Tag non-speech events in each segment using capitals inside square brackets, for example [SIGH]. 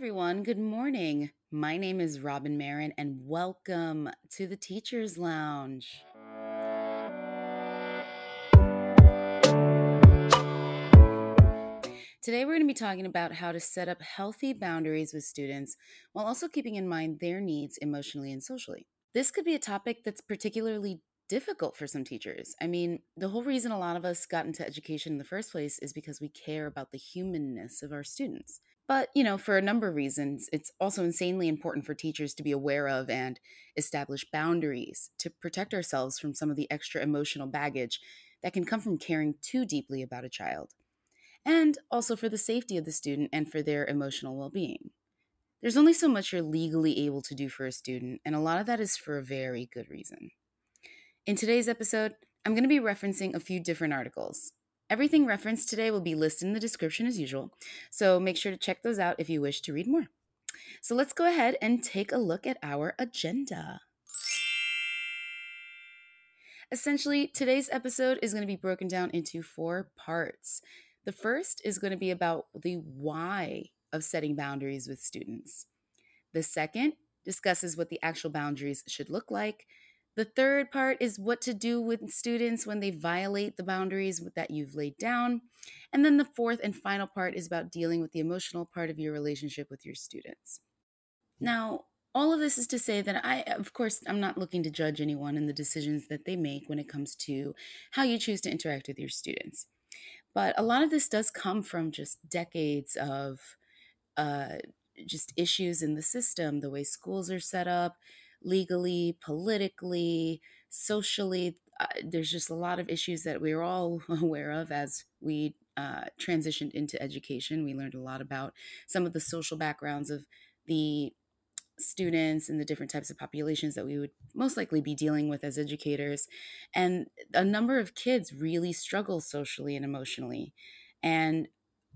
everyone. Good morning. My name is Robyn Merrin, and welcome to the Teacher's Lounge. Today, we're going to be talking about how to set up healthy boundaries with students while also keeping in mind their needs emotionally and socially. This could be a topic that's particularly difficult for some teachers. I mean, the whole reason a lot of us got into education in the first place is because we care about the humanness of our students. But, you know, for a number of reasons, it's also insanely important for teachers to be aware of and establish boundaries to protect ourselves from some of the extra emotional baggage that can come from caring too deeply about a child, and also for the safety of the student and for their emotional well being. There's only so much you're legally able to do for a student, and a lot of that is for a very good reason. In today's episode, I'm going to be referencing a few different articles. Everything referenced today will be listed in the description as usual, so make sure to check those out if you wish to read more. So let's go ahead and take a look at our agenda. Essentially, today's episode is going to be broken down into four parts. The first is going to be about the why of setting boundaries with students. The second discusses what the actual boundaries should look like. The third part is what to do with students when they violate the boundaries that you've laid down. And then the fourth and final part is about dealing with the emotional part of your relationship with your students. Now, all of this is to say that I, of course, I'm not looking to judge anyone in the decisions that they make when it comes to how you choose to interact with your students. But a lot of this does come from just decades of uh, just issues in the system, the way schools are set up, legally, politically, socially. Uh, there's just a lot of issues that we're all [LAUGHS] aware of as we uh, transitioned into education. We learned a lot about some of the social backgrounds of the students and the different types of populations that we would most likely be dealing with as educators. And a number of kids really struggle socially and emotionally. And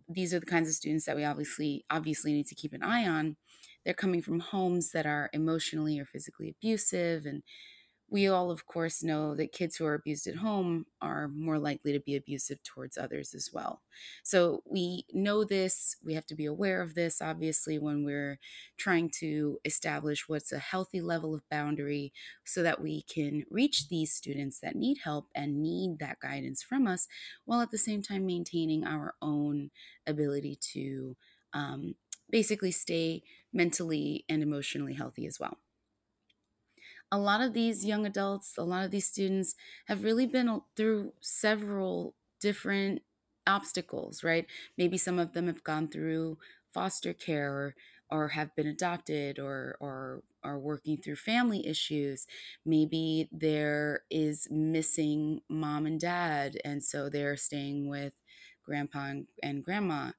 these are the kinds of students that we obviously obviously need to keep an eye on they're coming from homes that are emotionally or physically abusive and we all of course know that kids who are abused at home are more likely to be abusive towards others as well. So we know this we have to be aware of this obviously when we're trying to establish what's a healthy level of boundary so that we can reach these students that need help and need that guidance from us while at the same time maintaining our own ability to um, basically stay mentally and emotionally healthy as well. A lot of these young adults, a lot of these students have really been through several different obstacles, right? Maybe some of them have gone through foster care or, or have been adopted or, or are working through family issues. Maybe there is missing mom and dad, and so they're staying with grandpa and, and grandma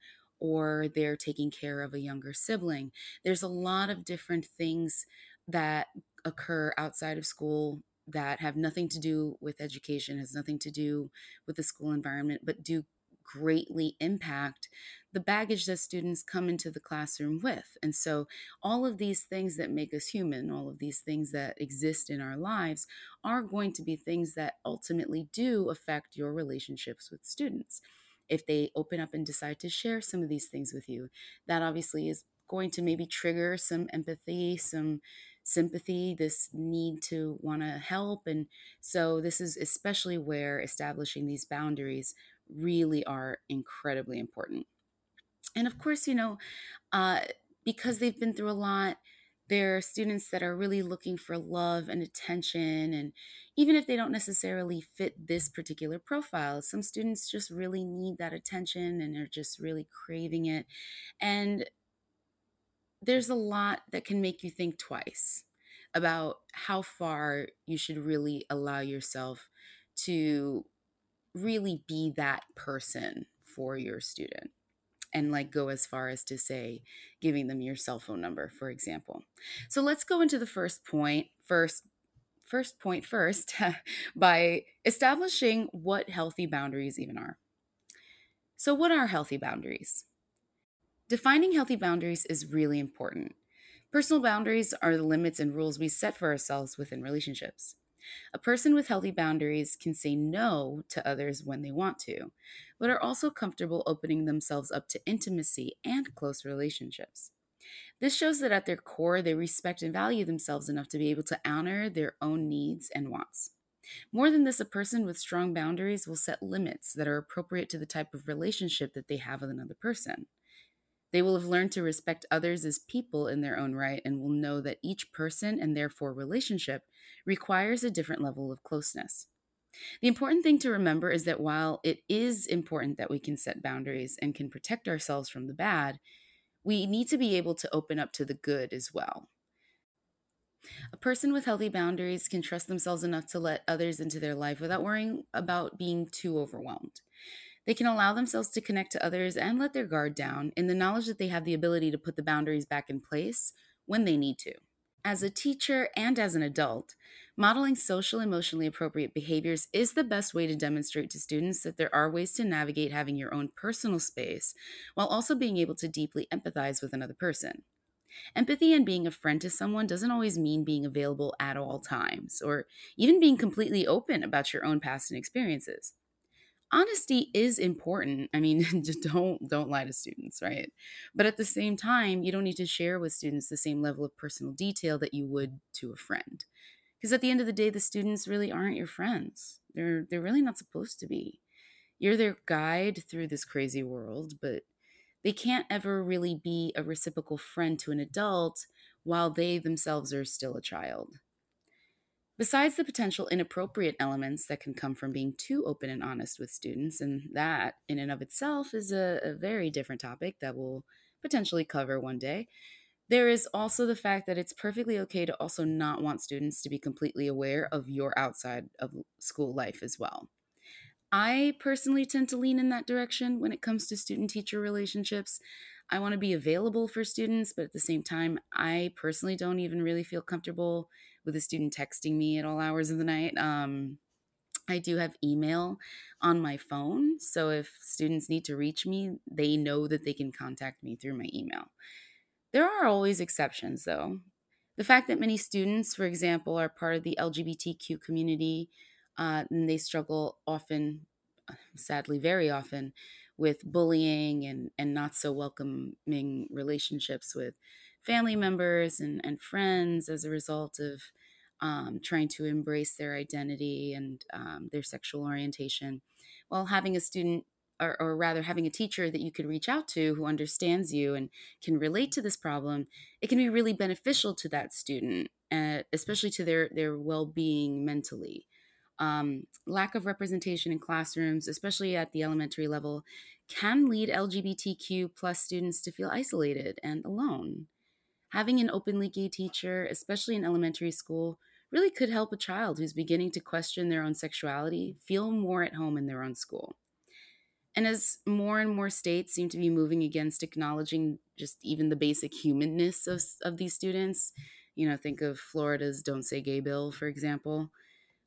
or they're taking care of a younger sibling. There's a lot of different things that occur outside of school that have nothing to do with education, has nothing to do with the school environment, but do greatly impact the baggage that students come into the classroom with. And so, all of these things that make us human, all of these things that exist in our lives, are going to be things that ultimately do affect your relationships with students if they open up and decide to share some of these things with you. That obviously is going to maybe trigger some empathy, some sympathy, this need to want to help. And so, this is especially where establishing these boundaries really are incredibly important. And of course, you know, uh, because they've been through a lot, there are students that are really looking for love and attention. And even if they don't necessarily fit this particular profile, some students just really need that attention and they're just really craving it. And there's a lot that can make you think twice about how far you should really allow yourself to really be that person for your student and like go as far as to say giving them your cell phone number for example. So let's go into the first point first first point first [LAUGHS] by establishing what healthy boundaries even are. So what are healthy boundaries? Defining healthy boundaries is really important. Personal boundaries are the limits and rules we set for ourselves within relationships a person with healthy boundaries can say no to others when they want to, but are also comfortable opening themselves up to intimacy and close relationships. This shows that at their core, they respect and value themselves enough to be able to honor their own needs and wants. More than this, a person with strong boundaries will set limits that are appropriate to the type of relationship that they have with another person. They will have learned to respect others as people in their own right and will know that each person and therefore relationship requires a different level of closeness. The important thing to remember is that while it is important that we can set boundaries and can protect ourselves from the bad, we need to be able to open up to the good as well. A person with healthy boundaries can trust themselves enough to let others into their life without worrying about being too overwhelmed. They can allow themselves to connect to others and let their guard down in the knowledge that they have the ability to put the boundaries back in place when they need to. As a teacher and as an adult, modeling social emotionally appropriate behaviors is the best way to demonstrate to students that there are ways to navigate having your own personal space while also being able to deeply empathize with another person. Empathy and being a friend to someone doesn't always mean being available at all times or even being completely open about your own past and experiences. Honesty is important. I mean, [LAUGHS] don't don't lie to students, right? But at the same time, you don't need to share with students the same level of personal detail that you would to a friend. Because at the end of the day, the students really aren't your friends. They're they're really not supposed to be. You're their guide through this crazy world, but they can't ever really be a reciprocal friend to an adult while they themselves are still a child. Besides the potential inappropriate elements that can come from being too open and honest with students, and that in and of itself is a, a, very different topic that we'll potentially cover one day, there is also the fact that it's perfectly okay to also not want students to be completely aware of your outside of school life as well. I personally tend to lean in that direction when it comes to student teacher relationships. I want to be available for students, but at the same time, I personally don't even really feel comfortable with a student texting me at all hours of the night. Um, I do have email on my phone, so if students need to reach me, they know that they can contact me through my email. There are always exceptions, though. The fact that many students, for example, are part of the LGBTQ community uh, and they struggle often, sadly, very often, with bullying and, and not so welcoming relationships with family members and, and friends as a result of um, trying to embrace their identity and um, their sexual orientation while having a student or, or, rather having a teacher that you could reach out to who understands you and can relate to this problem it can be really beneficial to that student uh, especially to their their well-being mentally um, lack of representation in classrooms, especially at the elementary level, can lead LGBTQ plus students to feel isolated and alone. Having an openly gay teacher, especially in elementary school, really could help a child who's beginning to question their own sexuality feel more at home in their own school. And as more and more states seem to be moving against acknowledging just even the basic humanness of, of these students, you know, think of Florida's Don't Say Gay bill, for example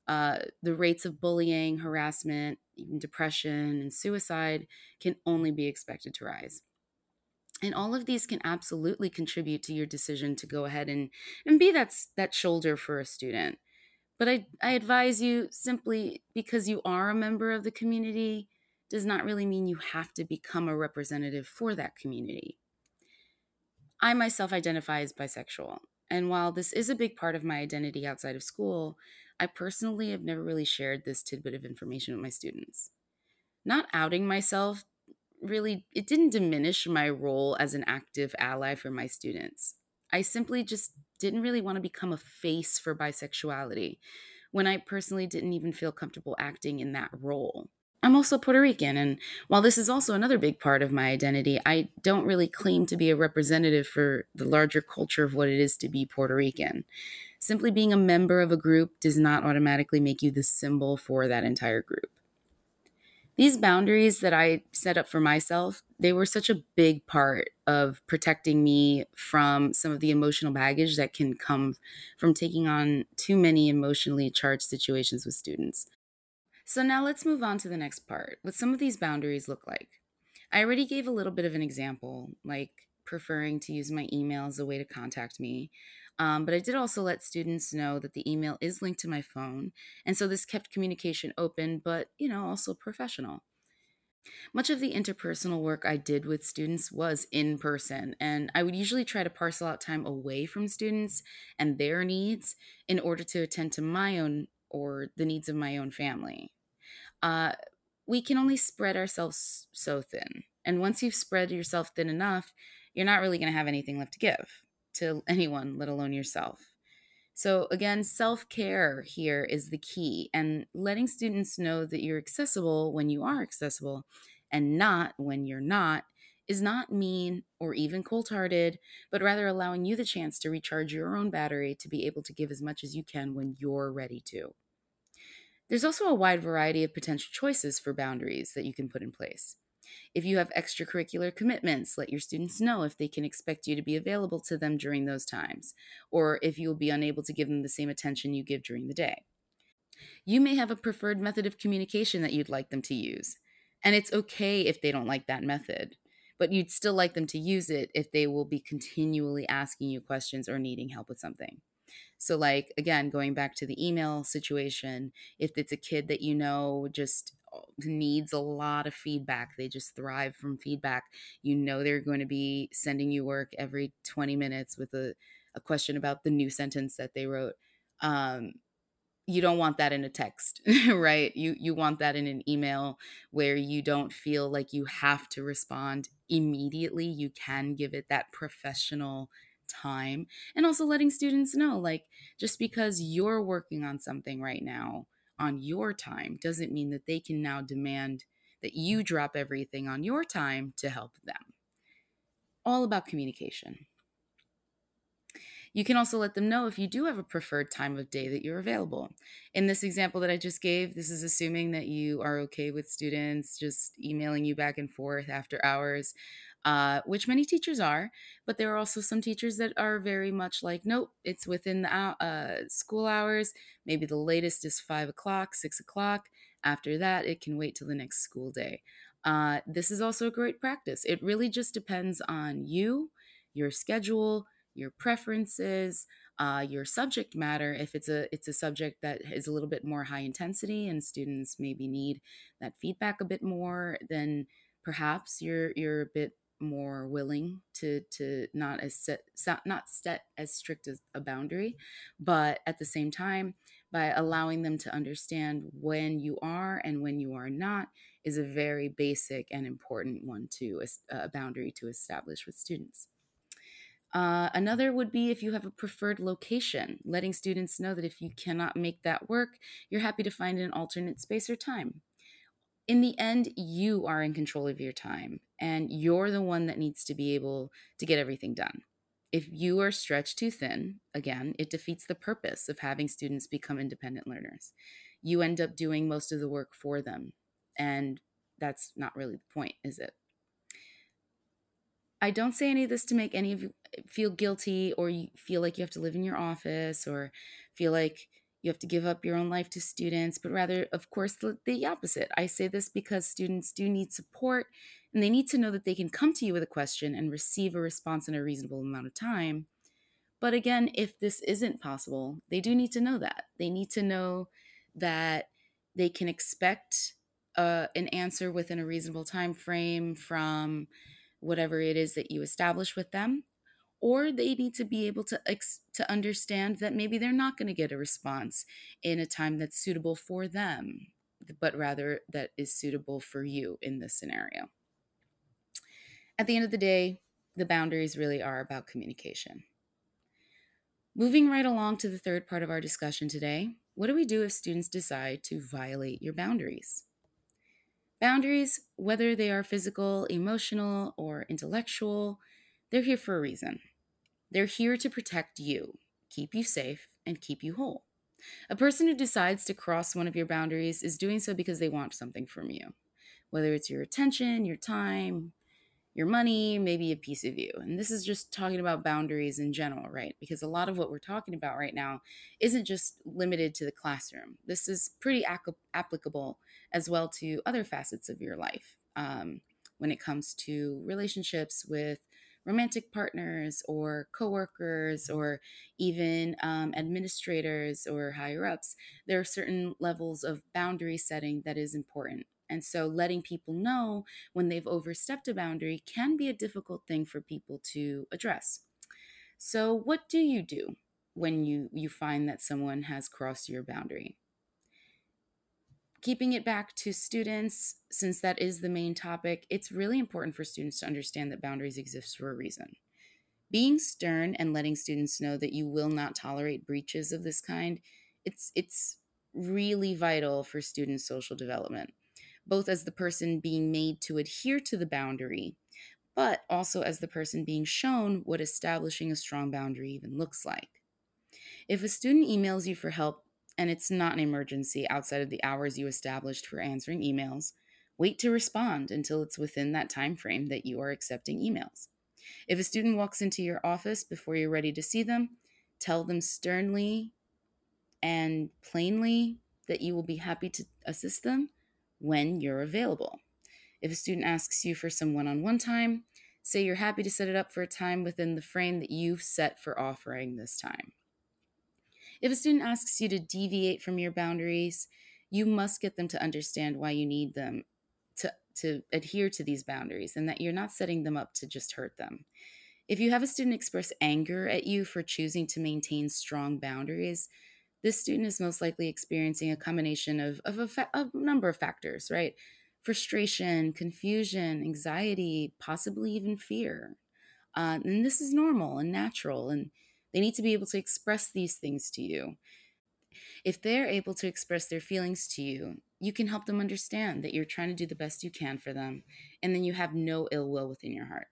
uh, the rates of bullying, harassment, even depression, and suicide can only be expected to rise. And all of these can absolutely contribute to your decision to go ahead and, and be that, that shoulder for a student. But I, I advise you simply because you are a member of the community does not really mean you have to become a representative for that community. I myself identify as bisexual. And while this is a big part of my identity outside of school, I personally have never really shared this tidbit of information with my students. Not outing myself really it didn't diminish my role as an active ally for my students. I simply just didn't really want to become a face for bisexuality when I personally didn't even feel comfortable acting in that role. I'm also Puerto Rican, and while this is also another big part of my identity, I don't really claim to be a representative for the larger culture of what it is to be Puerto Rican. Simply being a member of a group does not automatically make you the symbol for that entire group. These boundaries that I set up for myself, they were such a big part of protecting me from some of the emotional baggage that can come from taking on too many emotionally charged situations with students. So now let's move on to the next part. What some of these boundaries look like. I already gave a little bit of an example, like preferring to use my email as a way to contact me. Um, but I did also let students know that the email is linked to my phone. And so this kept communication open, but, you know, also professional. Much of the interpersonal work I did with students was in person, and I would usually try to parcel out time away from students and their needs in order to attend to my own or the needs of my own family. Uh, we can only spread ourselves so thin. And once you've spread yourself thin enough, you're not really going to have anything left to give to [LAUGHS] anyone, let alone yourself. So, again, self care here is the key, and letting students know that you're accessible when you are accessible and not when you're not is not mean or even cold hearted, but rather allowing you the chance to recharge your own battery to be able to give as much as you can when you're ready to. There's also a wide variety of potential choices for boundaries that you can put in place. If you have extracurricular commitments, let your students know if they can expect you to be available to them during those times, or if you will be unable to give them the same attention you give during the day. You may have a preferred method of communication that you'd like them to use, and it's okay if they don't like that method, but you'd still like them to use it if they will be continually asking you questions or needing help with something. So, like, again, going back to the email situation, if it's a kid that you know just uh, needs a lot of feedback, they just thrive from feedback, you know they're going to be sending you work every 20 minutes with a, a question about the new sentence that they wrote. Um, you don't want that in a text [LAUGHS] right you you want that in an email where you don't feel like you have to respond immediately you can give it that professional time and also letting students know like just because you're working on something right now on your time doesn't mean that they can now demand that you drop everything on your time to help them all about communication you can also let them know if you do have a preferred time of day that you're available. In this example that I just gave, this is assuming that you are okay with students just emailing you back and forth after hours. Uh, which many teachers are, but there are also some teachers that are very much like, nope, it's within the uh, school hours. Maybe the latest is five o'clock, six o'clock. After that, it can wait till the next school day. Uh, this is also a great practice. It really just depends on you, your schedule, your preferences, uh, your subject matter. If it's a it's a subject that is a little bit more high intensity and students maybe need that feedback a bit more, then perhaps you're you're a bit more willing to to not as set not set as strict as a boundary but at the same time by allowing them to understand when you are and when you are not is a very basic and important one to a boundary to establish with students uh, another would be if you have a preferred location, letting students know that if you cannot make that work, you're happy to find an alternate space or time. In the end, you are in control of your time, and you're the one that needs to be able to get everything done. If you are stretched too thin, again, it defeats the purpose of having students become independent learners. You end up doing most of the work for them, and that's not really the point, is it? I don't say any of this to make any of you feel guilty or you feel like you have to live in your office or feel like you have to give up your own life to students, but rather, of course, the, opposite. I say this because students do need support and they need to know that they can come to you with a question and receive a response in a reasonable amount of time. But again, if this isn't possible, they do need to know that. They need to know that they can expect uh, an answer within a reasonable time frame from whatever it is that you establish with them or they need to be able to ex- to understand that maybe they're not going to get a response in a time that's suitable for them but rather that is suitable for you in this scenario. At the end of the day the boundaries really are about communication. Moving right along to the third part of our discussion today what do we do if students decide to violate your boundaries? Boundaries, whether they are physical, emotional, or intellectual, they're here for a reason. They're here to protect you, keep you safe, and keep you whole. A person who decides to cross one of your boundaries is doing so because they want something from you, whether it's your attention, your time, your money, maybe a piece of you. And this is just talking about boundaries in general, right? Because a lot of what we're talking about right now isn't just limited to the classroom. This is pretty ac- applicable as well to other facets of your life um, when it comes to relationships with romantic partners or coworkers or even um, administrators or higher ups there are certain levels of boundary setting that is important And so letting people know when they've overstepped a boundary can be a difficult thing for people to address. So, what do you do when you, you find that someone has crossed your boundary? Keeping it back to students, since that is the main topic, it's really important for students to understand that boundaries exist for a reason. Being stern and letting students know that you will not tolerate breaches of this kind, it's it's really vital for students' social development, both as the person being made to adhere to the boundary, but also as the person being shown what establishing a strong boundary even looks like. If a student emails you for help and it's not an emergency outside of the hours you established for answering emails, wait to respond until it's within that time frame that you are accepting emails. If a student walks into your office before you're ready to see them, tell them sternly and plainly that you will be happy to assist them when you're available. If a student asks you for some one on one time, say you're happy to set it up for a time within the frame that you've set for offering this time. If a student asks you to deviate from your boundaries, you must get them to understand why you need them to, to adhere to these boundaries and that you're not setting them up to just hurt them. If you have a student express anger at you for choosing to maintain strong boundaries, this student is most likely experiencing a combination of, of a, fa- number of factors, right? Frustration, confusion, anxiety, possibly even fear. Uh, and this is normal and natural, and they need to be able to express these things to you. If they're able to express their feelings to you, you can help them understand that you're trying to do the best you can for them, and then you have no ill will within your heart.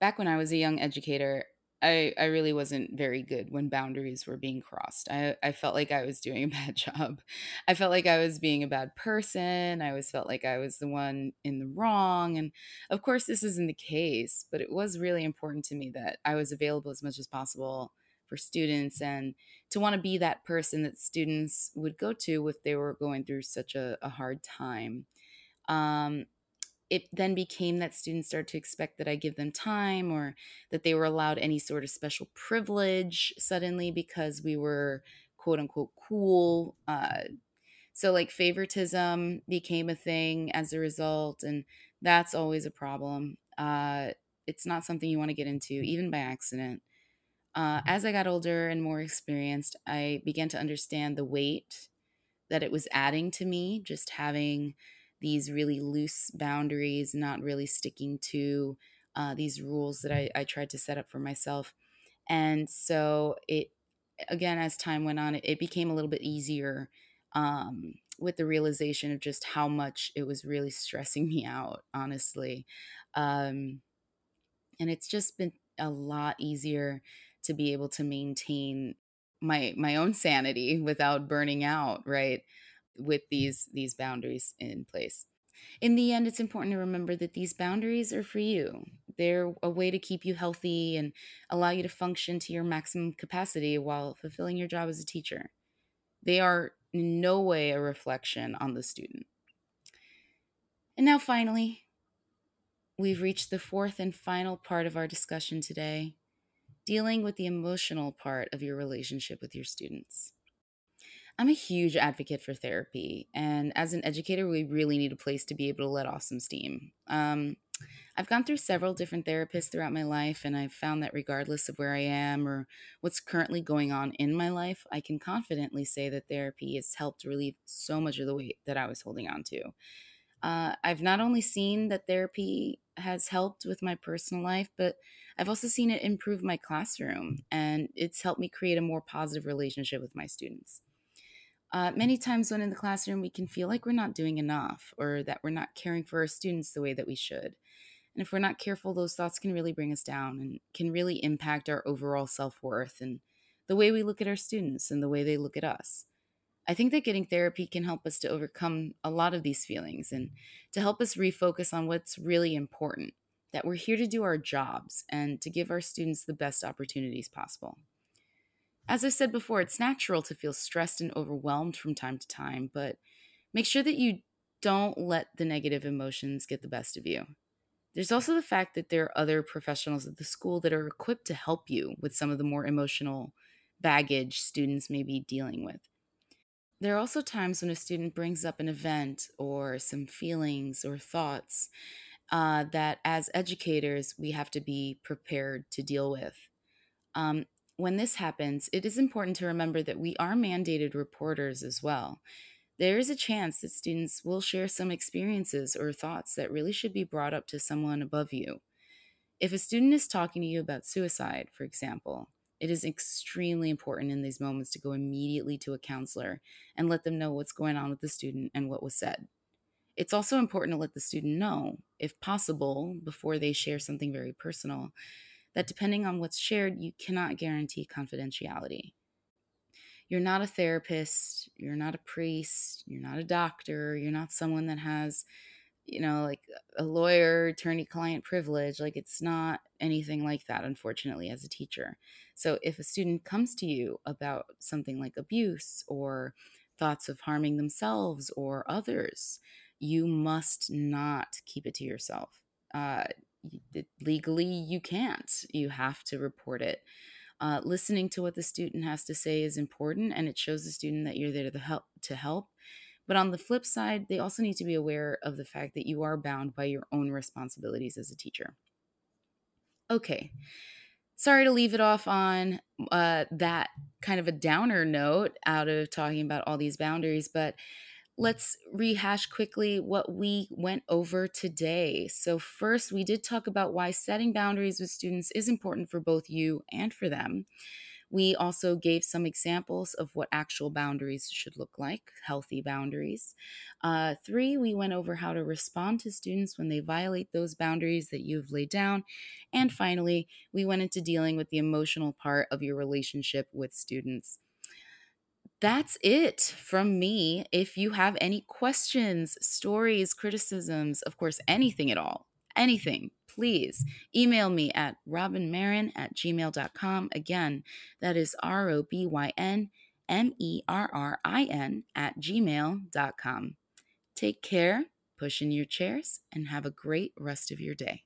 Back when I was a young educator, I, I really wasn't very good when boundaries were being crossed. I, I felt like I was doing a [LAUGHS] bad job. I felt like I was being a bad person. I always felt like I was the one in the wrong. And of course, this isn't the case, but it was really important to me that I was available as much as possible for students and to want to be that person that students would go to if they were going through such a, a hard time. Um, it then became that students started to expect that I give them time or that they were allowed any sort of special privilege suddenly because we were quote unquote cool. Uh, so, like, favoritism became a thing as a result, and that's always a problem. Uh, it's not something you want to get into, even by accident. Uh, as I got older and more experienced, I began to understand the weight that it was adding to me, just having these really loose boundaries, not really sticking to uh, these rules that I, I tried to set up for myself. And so it, again, as time went on, it, it became a little bit easier um, with the realization of just how much it was really stressing me out, honestly. Um, and it's just been a lot easier to be able to maintain my my own sanity without burning out, right? with mm. these these boundaries in place. In the end, it's important to remember that these boundaries are for you. They're a way to keep you healthy and allow you to function to your maximum capacity while fulfilling your job as a teacher. They are in no way a reflection on the student. And now, finally, we've reached the fourth and final part of our discussion today dealing with the emotional part of your relationship with your students. I'm a huge advocate for therapy. And as an educator, we really need a place to be able to let off some steam. Um, I've gone through several different therapists throughout my life, and I've found that regardless of where I am or what's currently going on in my life, I can confidently say that therapy has helped relieve so much of the weight that I was holding on to. Uh, I've not only seen that therapy has helped with my personal life, but I've also seen it improve my classroom, and it's helped me create a more positive relationship with my students. Uh, many times when in the classroom, we can feel like we're not doing enough or that we're not caring for our students the way that we should. And if we're not careful, those thoughts can really bring us down and can really impact our overall self worth and the way we look at our students and the way they look at us. I think that getting therapy can help us to overcome a lot of these feelings and to help us refocus on what's really important that we're here to do our jobs and to give our students the best opportunities possible. As I've said before, it's natural to feel stressed and overwhelmed from time to time, but make sure that you don't let the negative emotions get the best of you. There's also the fact that there are other professionals at the school that are equipped to help you with some of the more emotional baggage students may be dealing with. There are also times when a student brings up an event or some feelings or thoughts uh, that, as educators, we have to be prepared to deal with. Um, when this happens, it is important to remember that we are mandated reporters as well. There is a chance that students will share some experiences or thoughts that really should be brought up to someone above you. If a student is talking to you about suicide, for example, it is extremely important in these moments to go immediately to a counselor and let them know what's going on with the student and what was said. It's also important to let the student know, if possible, before they share something very personal, that depending on what's shared, you cannot guarantee confidentiality. You're not a therapist, you're not a priest, you're not a doctor, you're not someone that has, you know, like a lawyer, attorney client privilege. Like it's not anything like that, unfortunately, as a teacher. So if a student comes to you about something like abuse or thoughts of harming themselves or others, you must not keep it to yourself. Uh, legally, you can't. You have to report it. Uh, listening to what the student has to say is important, and it shows the student that you're there to help. To help. But on the flip side, they also need to be aware of the fact that you are bound by your own responsibilities as a teacher. Okay, sorry to leave it off on uh, that kind of a downer note out of talking about all these boundaries, but let's rehash quickly what we went over today. So, first, we did talk about why setting boundaries with students is important for both you and for them. We also gave some examples of what actual boundaries should look like, healthy boundaries. Uh, three, we went over how to respond to students when they violate those boundaries that you've laid down. And finally, we went into dealing with the emotional part of your relationship with students that's it from me. If you have any questions, stories, criticisms, of course, anything at all, anything, please email me at robynmerrin at gmail.com. Again, that is R O B Y N M E R R I N at gmail.com. Take care, push in your chairs, and have a great rest of your day.